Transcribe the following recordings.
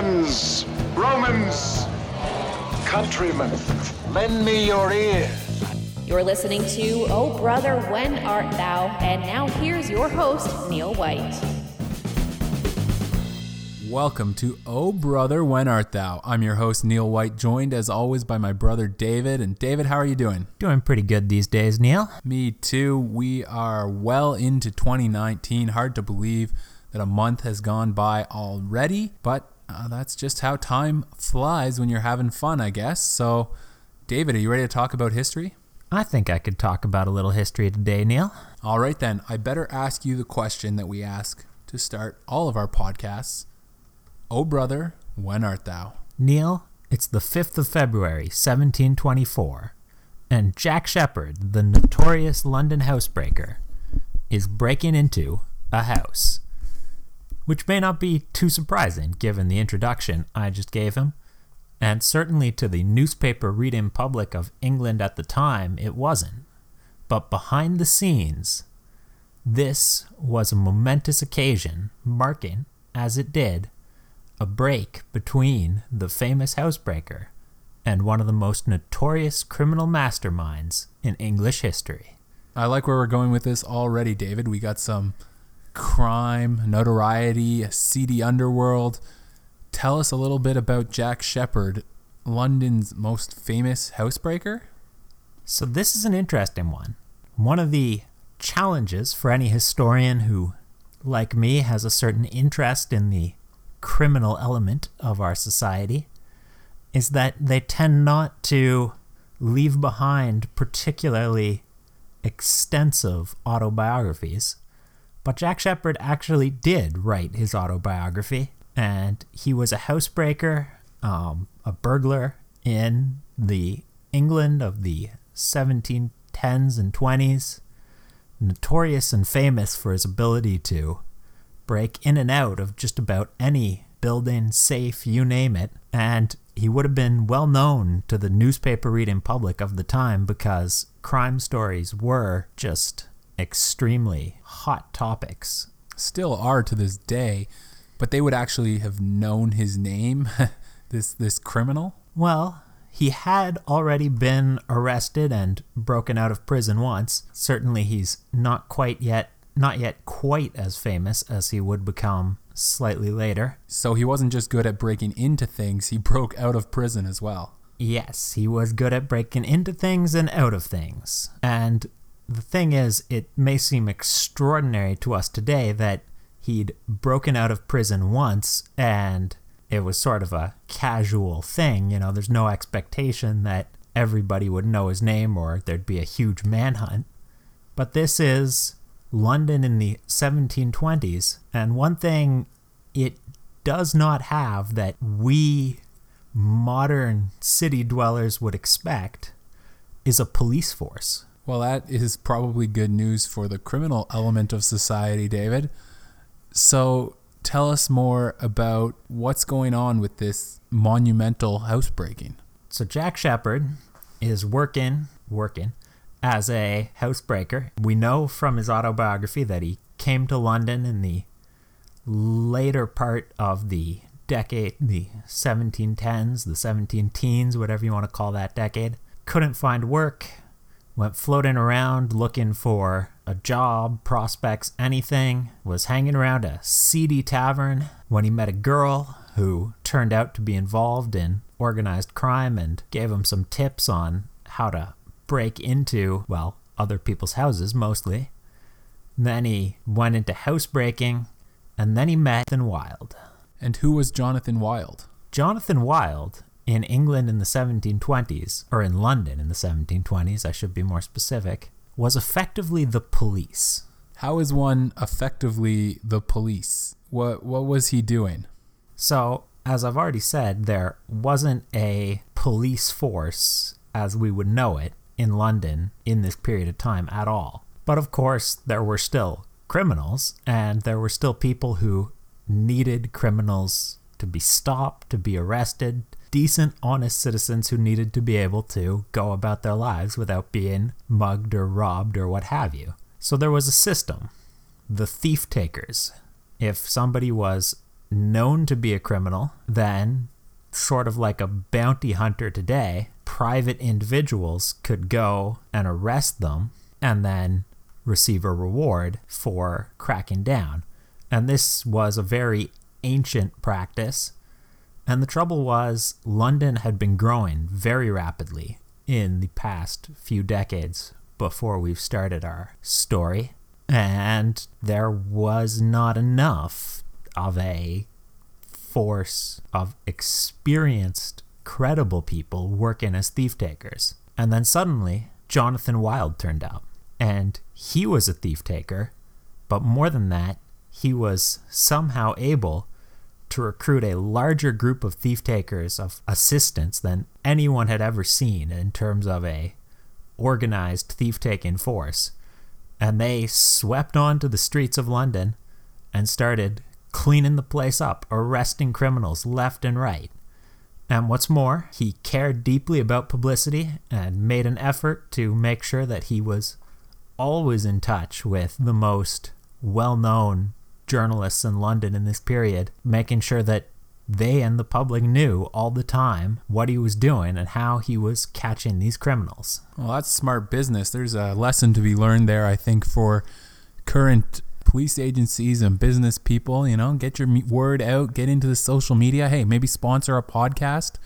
friends, Romans, countrymen, lend me your ear. You're listening to Oh Brother, When Art Thou? And now here's your host, Neil White. Welcome to Oh Brother, When Art Thou? I'm your host, Neil White, joined as always by my brother David. And David, how are you doing? Doing pretty good these days, Neil. Me too. We are well into 2019. Hard to believe that a month has gone by already, but uh, that's just how time flies when you're having fun, I guess. So, David, are you ready to talk about history? I think I could talk about a little history today, Neil. All right, then. I better ask you the question that we ask to start all of our podcasts. Oh, brother, when art thou? Neil, it's the 5th of February, 1724, and Jack Sheppard, the notorious London housebreaker, is breaking into a house. Which may not be too surprising given the introduction I just gave him, and certainly to the newspaper reading public of England at the time, it wasn't. But behind the scenes, this was a momentous occasion, marking, as it did, a break between the famous housebreaker and one of the most notorious criminal masterminds in English history. I like where we're going with this already, David. We got some crime, notoriety, a seedy underworld. Tell us a little bit about Jack Sheppard, London's most famous housebreaker. So, this is an interesting one. One of the challenges for any historian who, like me, has a certain interest in the criminal element of our society is that they tend not to leave behind particularly extensive autobiographies. But Jack Sheppard actually did write his autobiography, and he was a housebreaker, um, a burglar in the England of the 1710s and 20s, notorious and famous for his ability to break in and out of just about any building, safe, you name it. And he would have been well known to the newspaper reading public of the time because crime stories were just extremely hot topics. Still are to this day, but they would actually have known his name, this this criminal. Well, he had already been arrested and broken out of prison once. Certainly he's not quite yet not yet quite as famous as he would become slightly later. So he wasn't just good at breaking into things, he broke out of prison as well. Yes, he was good at breaking into things and out of things. And the thing is, it may seem extraordinary to us today that he'd broken out of prison once and it was sort of a casual thing. You know, there's no expectation that everybody would know his name or there'd be a huge manhunt. But this is London in the 1720s. And one thing it does not have that we modern city dwellers would expect is a police force. Well, that is probably good news for the criminal element of society, David. So tell us more about what's going on with this monumental housebreaking. So Jack Sheppard is working, working as a housebreaker. We know from his autobiography that he came to London in the later part of the decade, the 1710s, the 17 teens, whatever you want to call that decade. Couldn't find work, went floating around looking for a job, prospects, anything. Was hanging around a seedy tavern when he met a girl who turned out to be involved in organized crime and gave him some tips on how to break into, well, other people's houses mostly. Then he went into housebreaking, and then he met Jonathan Wild. And who was Jonathan Wild? Jonathan Wild, in England in the 1720s, or in London in the 1720s, I should be more specific, was effectively the police. How is one effectively the police? What what was he doing? So, as I've already said, there wasn't a police force as we would know it in London in this period of time at all. But of course, there were still criminals, and there were still people who needed criminals to be stopped, to be arrested, decent, honest citizens who needed to be able to go about their lives without being mugged or robbed or what have you. So there was a system. The thief takers. If somebody was known to be a criminal, then, sort of like a bounty hunter today, private individuals could go and arrest them and then receive a reward for cracking down. And this was a very ancient practice. And the trouble was, London had been growing very rapidly in the past few decades before we've started our story. And there was not enough of a force of experienced, credible people working as thief takers. And then suddenly, Jonathan Wild turned up. And he was a thief taker, but more than that, he was somehow able to recruit a larger group of thief takers of assistants than anyone had ever seen in terms of a organized thief taking force. And they swept onto the streets of London and started cleaning the place up, arresting criminals left and right. And what's more, he cared deeply about publicity and made an effort to make sure that he was always in touch with the most well known journalists in London in this period, making sure that they and the public knew all the time what he was doing and how he was catching these criminals. Well, that's smart business. There's a lesson to be learned there, I think, for current police agencies and business people. You know, get your word out, get into the social media. Hey, maybe sponsor a podcast.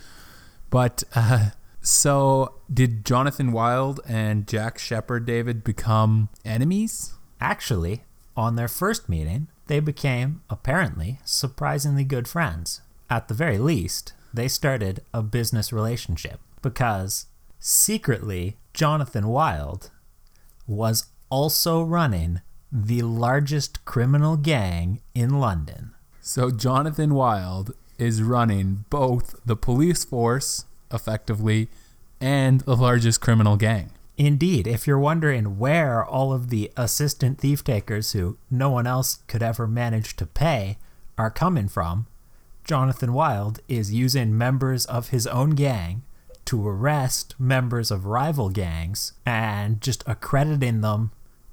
But uh, so, did Jonathan Wild and Jack Sheppard, David, become enemies? Actually, on their first meeting, they became, apparently, surprisingly good friends. At the very least, they started a business relationship because secretly, Jonathan Wild was also running the largest criminal gang in London. So, Jonathan Wild is running both the police force, effectively, and the largest criminal gang. Indeed, if you're wondering where all of the assistant thief takers who no one else could ever manage to pay are coming from, Jonathan Wild is using members of his own gang to arrest members of rival gangs and just accrediting them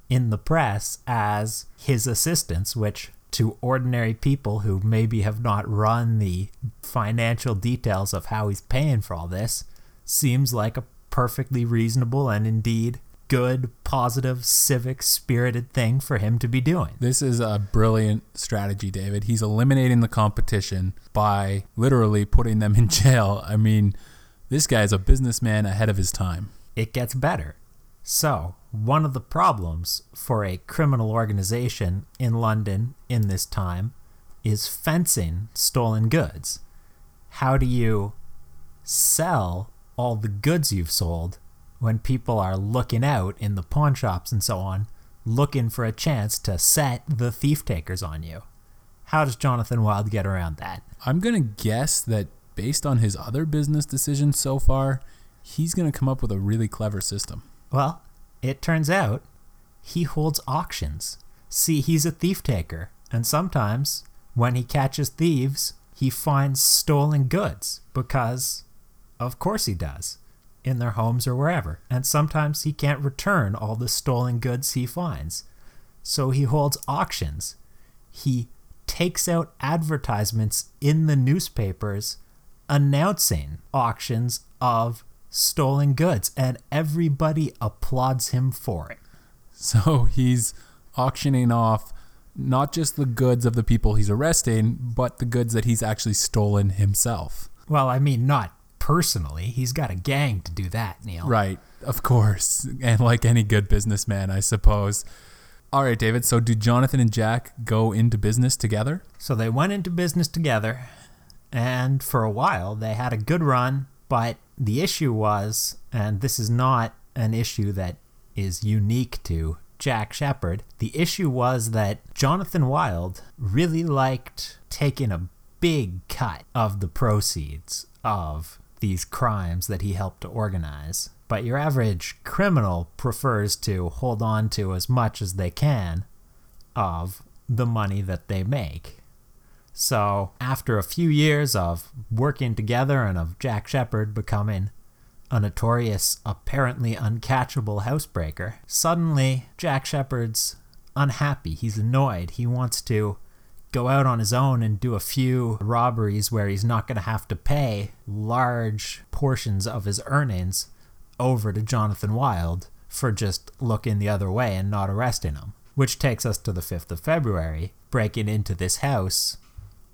in the press as his assistants, which to ordinary people who maybe have not run the financial details of how he's paying for all this seems like a perfectly reasonable and indeed good, positive, civic spirited thing for him to be doing. This is a brilliant strategy, David. He's eliminating the competition by literally putting them in jail. I mean, this guy is a businessman ahead of his time. It gets better. So, one of the problems for a criminal organization in London in this time is fencing stolen goods. How do you sell all the goods you've sold when people are looking out in the pawn shops and so on, looking for a chance to set the thief takers on you. How does Jonathan Wild get around that? I'm going to guess that based on his other business decisions so far, he's going to come up with a really clever system. Well, it turns out he holds auctions. See, he's a thief taker, and sometimes when he catches thieves, he finds stolen goods because of course he does. In their homes or wherever. And sometimes he can't return all the stolen goods he finds. So he holds auctions. He takes out advertisements in the newspapers announcing auctions of stolen goods, and everybody applauds him for it. So he's auctioning off not just the goods of the people he's arresting, but the goods that he's actually stolen himself. Well, I mean, not personally. He's got a gang to do that, Neil. Right, of course. And like any good businessman, I suppose. All right, David. So, do Jonathan and Jack go into business together? So, they went into business together, and for a while, they had a good run. But the issue was, and this is not an issue that is unique to Jack Sheppard, the issue was that Jonathan Wild really liked taking a big cut of the proceeds of these crimes that he helped to organize. But your average criminal prefers to hold on to as much as they can of the money that they make. So, after a few years of working together and of Jack Sheppard becoming a notorious, apparently uncatchable housebreaker, suddenly Jack Sheppard's unhappy. He's annoyed. He wants to go out on his own and do a few robberies where he's not going to have to pay large portions of his earnings over to Jonathan Wild for just looking the other way and not arresting him. Which takes us to the 5th of February, breaking into this house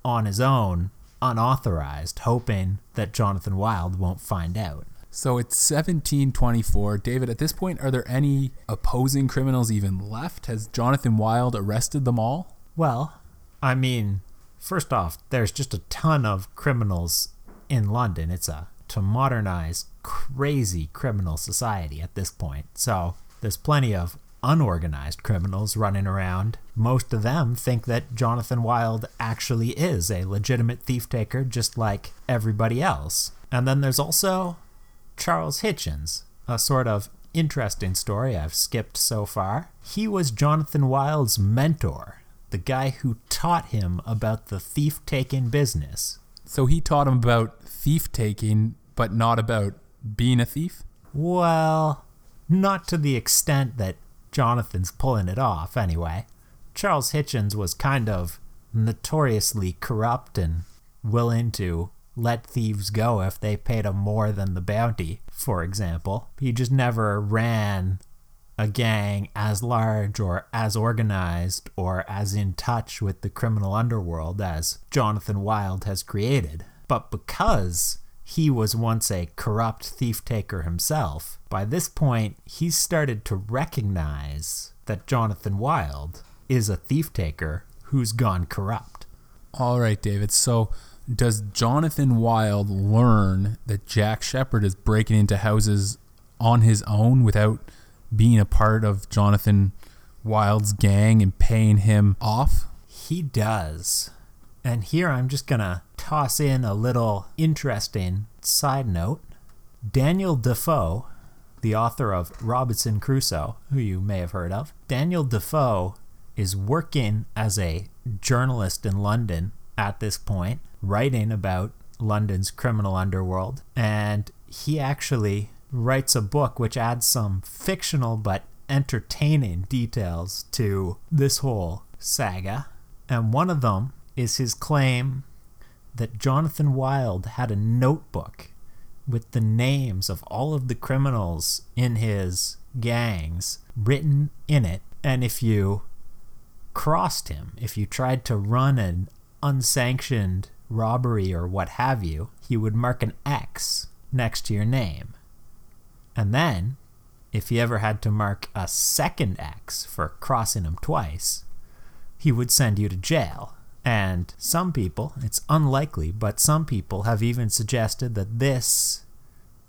on his own, unauthorized, hoping that Jonathan Wild won't find out. So it's 1724. David, at this point, are there any opposing criminals even left? Has Jonathan Wild arrested them all? Well, I mean, first off, there's just a ton of criminals in London. It's a to modernize crazy criminal society at this point. So there's plenty of unorganized criminals running around. Most of them think that Jonathan Wild actually is a legitimate thief taker, just like everybody else. And then there's also Charles Hitchens, a sort of interesting story I've skipped so far. He was Jonathan Wild's mentor, the guy who taught him about the thief taking business. So he taught him about thief taking, but not about being a thief? Well, not to the extent that Jonathan's pulling it off, anyway. Charles Hitchens was kind of notoriously corrupt and willing to let thieves go if they paid him more than the bounty, for example. He just never ran a gang as large or as organized or as in touch with the criminal underworld as Jonathan Wild has created. But because he was once a corrupt thief taker himself, by this point he started to recognize that Jonathan Wild is a thief taker who's gone corrupt. All right, David. So does Jonathan Wild learn that Jack Sheppard is breaking into houses on his own without being a part of Jonathan Wild's gang and paying him off? He does. And here I'm just going to toss in a little interesting side note. Daniel Defoe, the author of Robinson Crusoe, who you may have heard of, Daniel Defoe is working as a journalist in London at this point, writing about London's criminal underworld. And he actually writes a book which adds some fictional but entertaining details to this whole saga. And one of them is his claim that Jonathan Wild had a notebook with the names of all of the criminals in his gangs written in it. And if you crossed him, if you tried to run an unsanctioned robbery or what have you, he would mark an X next to your name. And then, if he ever had to mark a second X for crossing him twice, he would send you to jail. And some people, it's unlikely, but some people have even suggested that this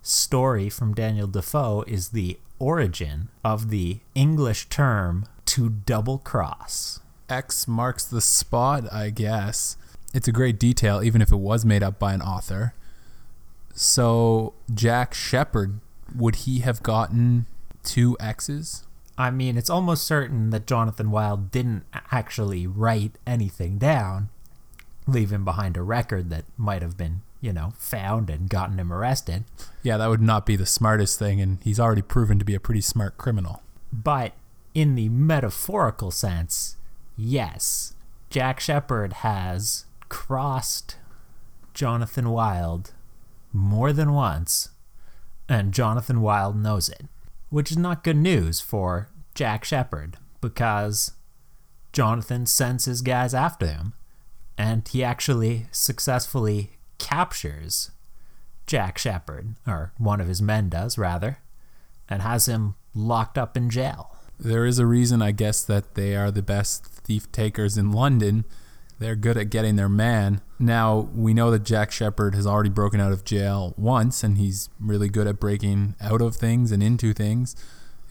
story from Daniel Defoe is the origin of the English term to double cross. X marks the spot, I guess. It's a great detail, even if it was made up by an author. So, Jack Sheppard, would he have gotten two X's? I mean, it's almost certain that Jonathan Wild didn't actually write anything down, leaving behind a record that might have been, you know, found and gotten him arrested. Yeah, that would not be the smartest thing, and he's already proven to be a pretty smart criminal. But in the metaphorical sense, yes, Jack Sheppard has crossed Jonathan Wild more than once, and Jonathan Wild knows it, which is not good news for Jack Sheppard because Jonathan sends his guys after him, and he actually successfully captures Jack Sheppard, or one of his men does, rather, and has him locked up in jail. There is a reason, I guess, that they are the best thief takers in London. They're good at getting their man. Now, we know that Jack Sheppard has already broken out of jail once, and he's really good at breaking out of things and into things.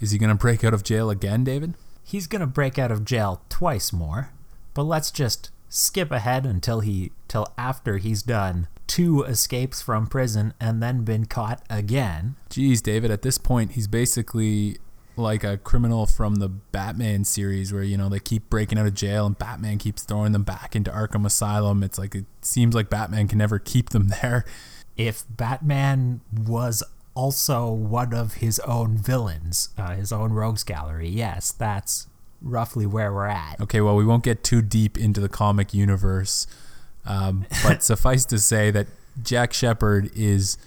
Is he going to break out of jail again, David? He's going to break out of jail twice more, but let's just skip ahead until he till after he's done two escapes from prison and then been caught again. Geez, David, at this point, he's basically like a criminal from the Batman series where, you know, they keep breaking out of jail and Batman keeps throwing them back into Arkham Asylum. It's like it seems like Batman can never keep them there. If Batman was also one of his own villains, uh, his own rogues gallery, yes, that's roughly where we're at. Okay, well, we won't get too deep into the comic universe, um, but suffice to say that Jack Sheppard is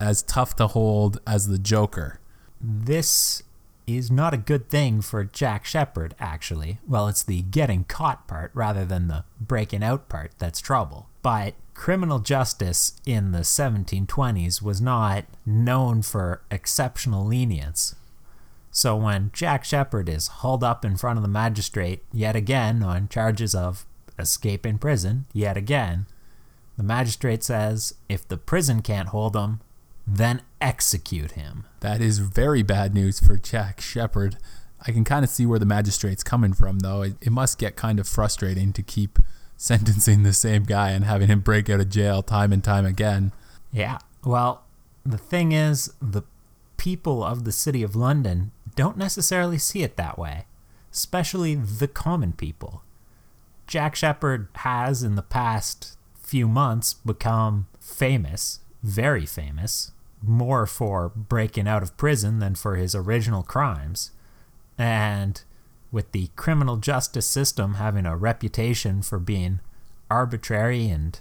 as tough to hold as the Joker. This is not a good thing for Jack Sheppard, actually. Well, it's the getting caught part rather than the breaking out part that's trouble. But criminal justice in the 1720s was not known for exceptional lenience. So when Jack Sheppard is hauled up in front of the magistrate yet again on charges of escaping prison yet again, the magistrate says if the prison can't hold him, then execute him. That is very bad news for Jack Sheppard. I can kind of see where the magistrate's coming from, though. It, it must get kind of frustrating to keep sentencing the same guy and having him break out of jail time and time again. Yeah. Well, the thing is, the people of the city of London don't necessarily see it that way, especially the common people. Jack Sheppard has, in the past few months, become famous, very famous, more for breaking out of prison than for his original crimes. And with the criminal justice system having a reputation for being arbitrary and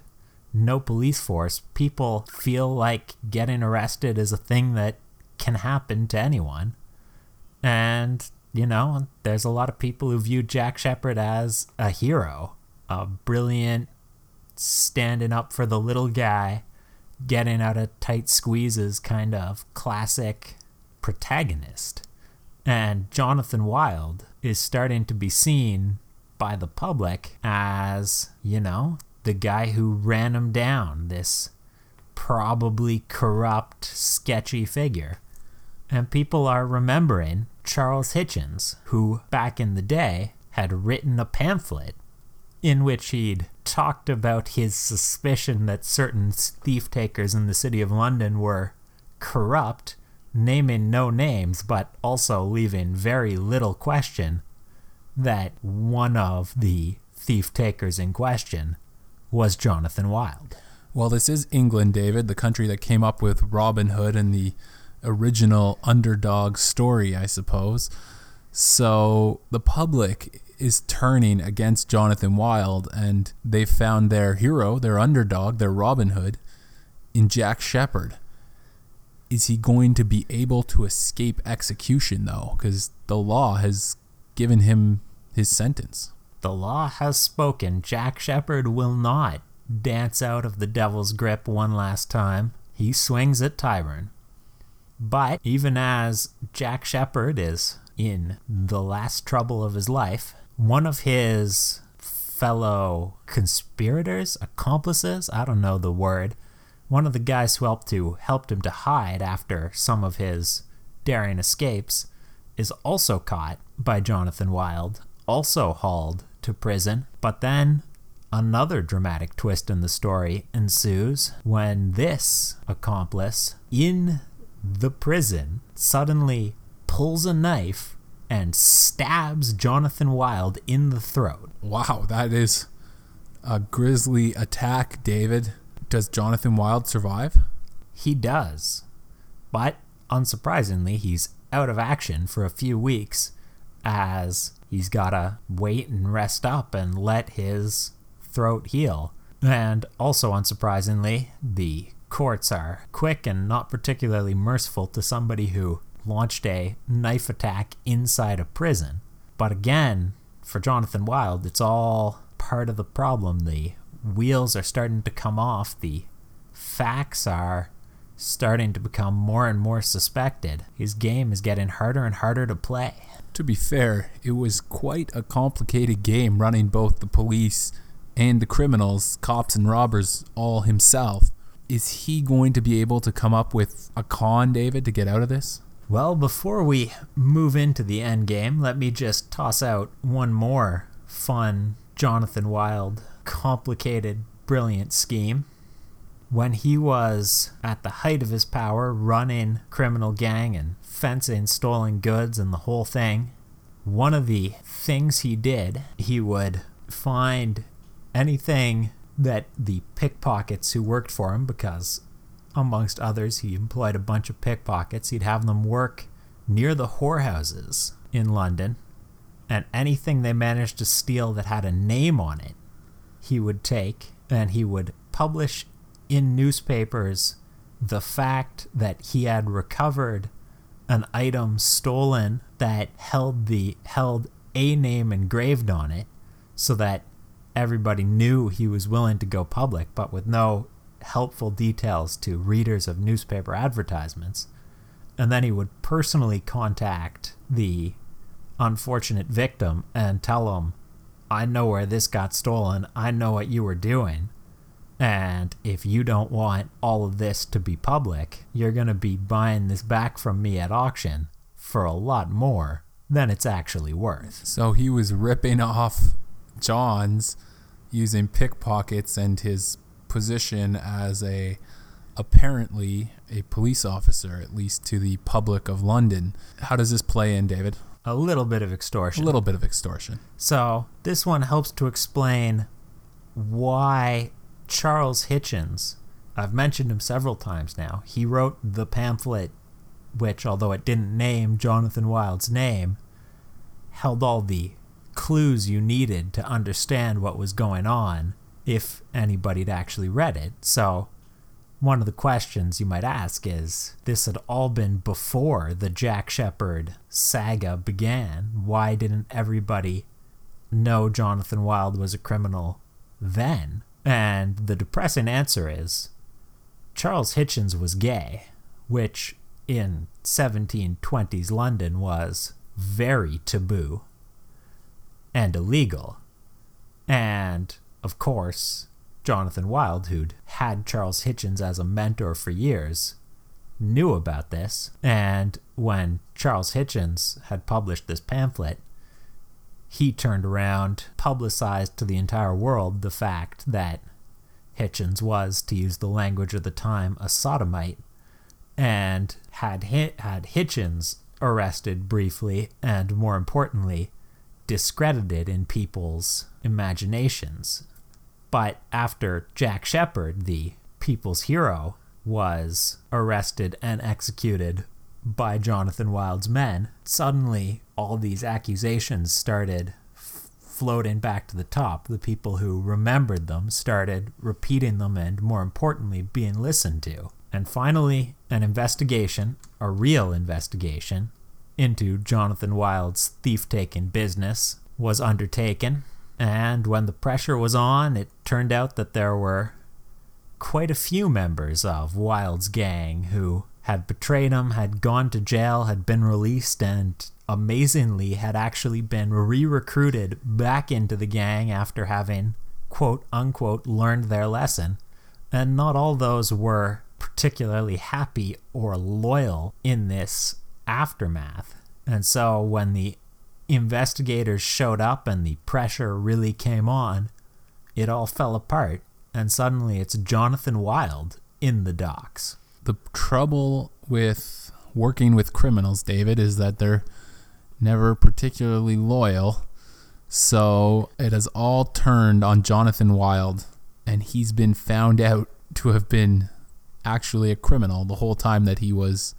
no police force, people feel like getting arrested is a thing that can happen to anyone. And, you know, there's a lot of people who view Jack Sheppard as a hero, a brilliant, standing up for the little guy, getting out of tight squeezes kind of classic protagonist. And Jonathan Wild is starting to be seen by the public as, you know, the guy who ran him down, this probably corrupt, sketchy figure. And people are remembering Charles Hitchens, who back in the day had written a pamphlet in which he'd talked about his suspicion that certain thief takers in the city of London were corrupt, naming no names, but also leaving very little question that one of the thief takers in question was Jonathan Wild. Well, this is England, David, the country that came up with Robin Hood and the original underdog story, I suppose. So the public is turning against Jonathan Wild, and they found their hero, their underdog, their Robin Hood, in Jack Sheppard. Is he going to be able to escape execution, though? Because the law has given him his sentence. The law has spoken. Jack Sheppard will not dance out of the devil's grip one last time. He swings at Tyburn. But even as Jack Sheppard is in the last trouble of his life, one of his fellow conspirators, accomplices, I don't know the word, one of the guys who helped to helped him to hide after some of his daring escapes is also caught by Jonathan Wild, also hauled to prison, but then another dramatic twist in the story ensues when this accomplice in the prison suddenly pulls a knife and stabs Jonathan Wild in the throat. Wow, that is a grisly attack, David. Does Jonathan Wild survive? He does. But unsurprisingly, he's out of action for a few weeks as he's got to wait and rest up and let his throat heal. And also, unsurprisingly, the courts are quick and not particularly merciful to somebody who launched a knife attack inside a prison. But again, for Jonathan Wild, it's all part of the problem. The wheels are starting to come off, the facts are starting to become more and more suspected. His game is getting harder and harder to play. To be fair, it was quite a complicated game running both the police and the criminals, cops and robbers, all himself. Is he going to be able to come up with a con, David, to get out of this? Well, before we move into the end game, let me just toss out one more fun Jonathan Wild, complicated, brilliant scheme. When he was at the height of his power, running criminal gang and fencing stolen goods and the whole thing, one of the things he did, he would find anything that the pickpockets who worked for him, because amongst others, he employed a bunch of pickpockets. He'd have them work near the whorehouses in London. And anything they managed to steal that had a name on it, he would take and he would publish in newspapers the fact that he had recovered an item stolen that held the held a name engraved on it so that everybody knew he was willing to go public but with no helpful details to readers of newspaper advertisements and then he would personally contact the unfortunate victim and tell him I know where this got stolen. I know what you were doing. And if you don't want all of this to be public, you're going to be buying this back from me at auction for a lot more than it's actually worth. So he was ripping off John's using pickpockets and his position as a apparently a police officer, at least to the public of London. How does this play in, David? A little bit of extortion. A little bit of extortion. So, this one helps to explain why Charles Hitchens, I've mentioned him several times now, he wrote the pamphlet, which, although it didn't name Jonathan Wild's name, held all the clues you needed to understand what was going on if anybody'd actually read it. So, one of the questions you might ask is this had all been before the Jack Sheppard saga began. Why didn't everybody know Jonathan Wild was a criminal then? And the depressing answer is Charles Hitchens was gay, which in 1720s London was very taboo and illegal. And, of course, Jonathan Wild, who'd had Charles Hitchens as a mentor for years, knew about this. And when Charles Hitchens had published this pamphlet, he turned around, publicized to the entire world the fact that Hitchens was, to use the language of the time, a sodomite, and had Hi- had Hitchens arrested briefly, and more importantly, discredited in people's imaginations. But after Jack Sheppard, the people's hero, was arrested and executed by Jonathan Wild's men, suddenly all these accusations started f- floating back to the top. The people who remembered them started repeating them and, more importantly, being listened to. And finally, an investigation, a real investigation, into Jonathan Wild's thief taking business was undertaken. And when the pressure was on, it turned out that there were quite a few members of Wild's gang who had betrayed him, had gone to jail, had been released, and amazingly had actually been re recruited back into the gang after having, quote unquote, learned their lesson. And not all those were particularly happy or loyal in this aftermath. And so when the investigators showed up and the pressure really came on, it all fell apart. And suddenly it's Jonathan Wild in the docks. The trouble with working with criminals, David, is that they're never particularly loyal. So it has all turned on Jonathan Wild, and he's been found out to have been actually a criminal the whole time that he was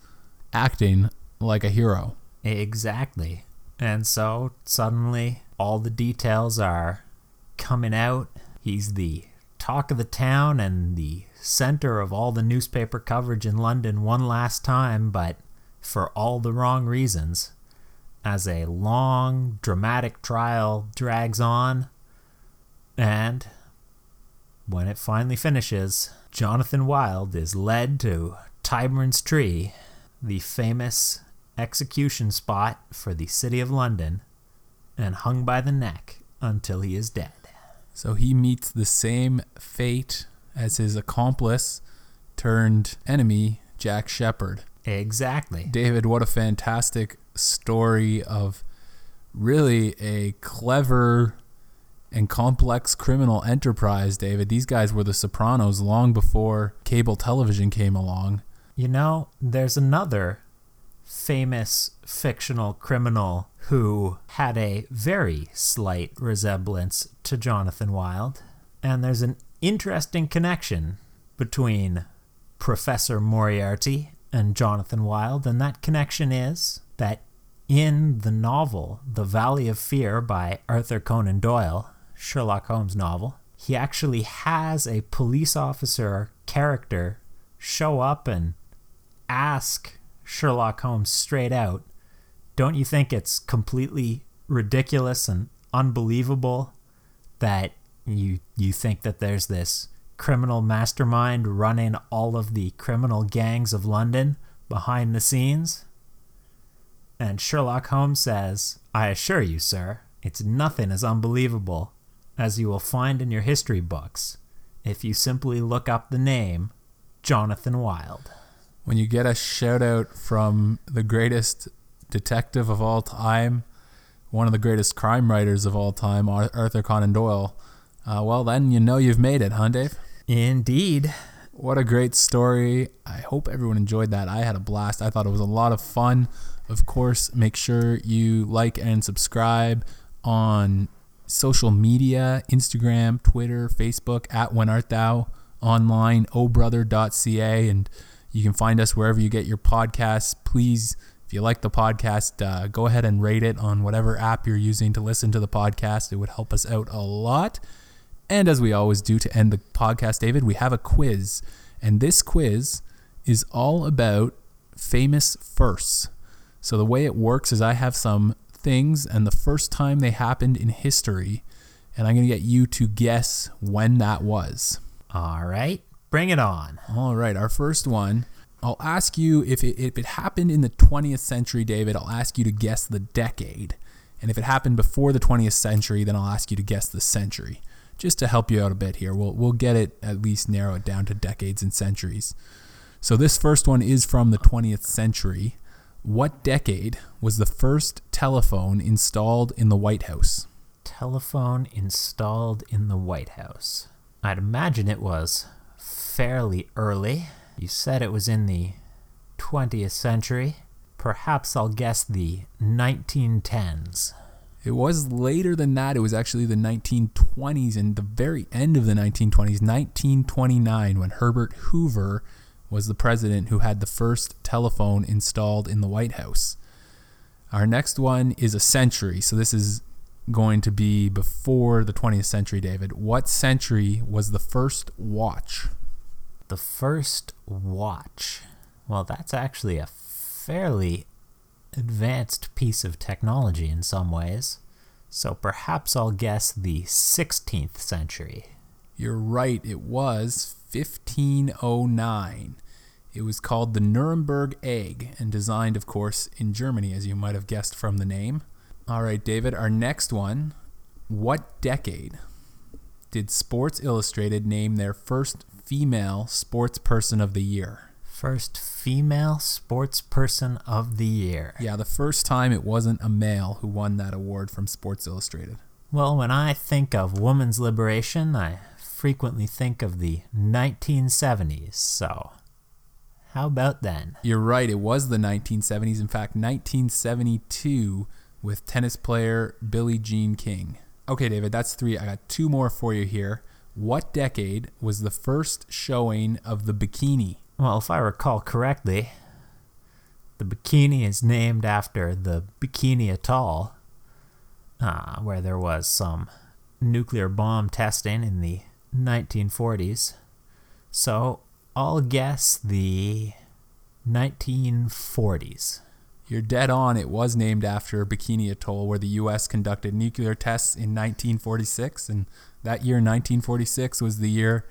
acting like a hero. Exactly. And so suddenly all the details are coming out. He's the talk of the town and the center of all the newspaper coverage in London one last time, but for all the wrong reasons. As a long, dramatic trial drags on, and when it finally finishes, Jonathan Wild is led to Tyburn's Tree, the famous execution spot for the city of London, and hung by the neck until he is dead. So he meets the same fate as his accomplice turned enemy, Jack Sheppard. Exactly. David, what a fantastic story of really a clever and complex criminal enterprise, David. These guys were the Sopranos long before cable television came along. You know, there's another famous fictional criminal who had a very slight resemblance to Jonathan Wild, and there's an interesting connection between Professor Moriarty and Jonathan Wild, and that connection is that in the novel The Valley of Fear by Arthur Conan Doyle, Sherlock Holmes novel, he actually has a police officer character show up and ask Sherlock Holmes straight out, Don't you think it's completely ridiculous and unbelievable that you you think that there's this criminal mastermind running all of the criminal gangs of London behind the scenes? And Sherlock Holmes says, I assure you, sir, it's nothing as unbelievable as you will find in your history books if you simply look up the name Jonathan Wild. When you get a shout out from the greatest detective of all time, one of the greatest crime writers of all time, Arthur Conan Doyle, uh, well, then you know you've made it, huh, Dave? Indeed. What a great story. I hope everyone enjoyed that. I had a blast. I thought it was a lot of fun. Of course, make sure you like and subscribe on social media Instagram, Twitter, Facebook, at When Art Thou, online, obrother.ca, and you can find us wherever you get your podcasts. Please, if you like the podcast, uh, go ahead and rate it on whatever app you're using to listen to the podcast. It would help us out a lot. And as we always do to end the podcast, David, we have a quiz. And this quiz is all about famous firsts. So the way it works is I have some things and the first time they happened in history, and I'm going to get you to guess when that was. All right, bring it on. All right, our first one. I'll ask you if it, if it happened in the 20th century, David, I'll ask you to guess the decade. And if it happened before the 20th century, then I'll ask you to guess the century. Just to help you out a bit here, we'll, we'll get it at least narrow it down to decades and centuries. So this first one is from the 20th century. What decade was the first telephone installed in the White House? Telephone installed in the White House. I'd imagine it was fairly early. You said it was in the 20th century. Perhaps I'll guess the 1910s. It was later than that. It was actually the 1920s and the very end of the 1920s, 1929, when Herbert Hoover was the president who had the first telephone installed in the White House. Our next one is a century. So this is going to be before the 20th century, David. What century was the first watch? The first watch. Well, that's actually a fairly advanced piece of technology in some ways. So perhaps I'll guess the 16th century. You're right, it was 1509. It was called the Nuremberg Egg and designed, of course, in Germany, as you might have guessed from the name. All right, David, our next one. What decade did Sports Illustrated name their first female sports person of the year? First female sports person of the year. Yeah, the first time it wasn't a male who won that award from Sports Illustrated. Well, when I think of women's liberation, I frequently think of the 1970s, so how about then? You're right, it was the 1970s. In fact, 1972 with tennis player Billie Jean King. Okay, David, that's three. I got two more for you here. What decade was the first showing of the bikini? Well, if I recall correctly, the bikini is named after the Bikini Atoll, uh, where there was some nuclear bomb testing in the 1940s. So I'll guess the 1940s. You're dead on. It was named after Bikini Atoll, where the U.S. conducted nuclear tests in 1946. And that year, 1946, was the year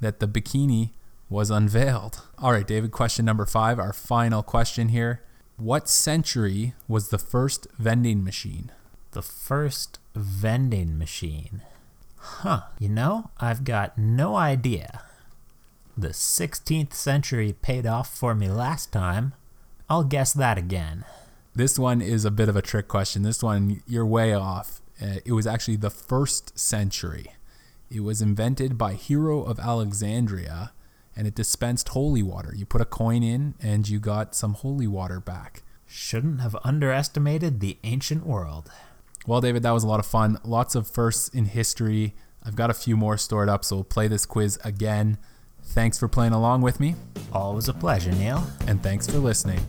that the bikini was unveiled. All right, David, question number five, our final question here. What century was the first vending machine? The first vending machine. Huh. You know, I've got no idea. The 16th century paid off for me last time. I'll guess that again. This one is a bit of a trick question. This one, you're way off. Uh, it was actually the first century. It was invented by Hero of Alexandria and it dispensed holy water. You put a coin in and you got some holy water back. Shouldn't have underestimated the ancient world. Well, David, that was a lot of fun. Lots of firsts in history. I've got a few more stored up, so we'll play this quiz again. Thanks for playing along with me. Always a pleasure, Neil. And thanks for listening.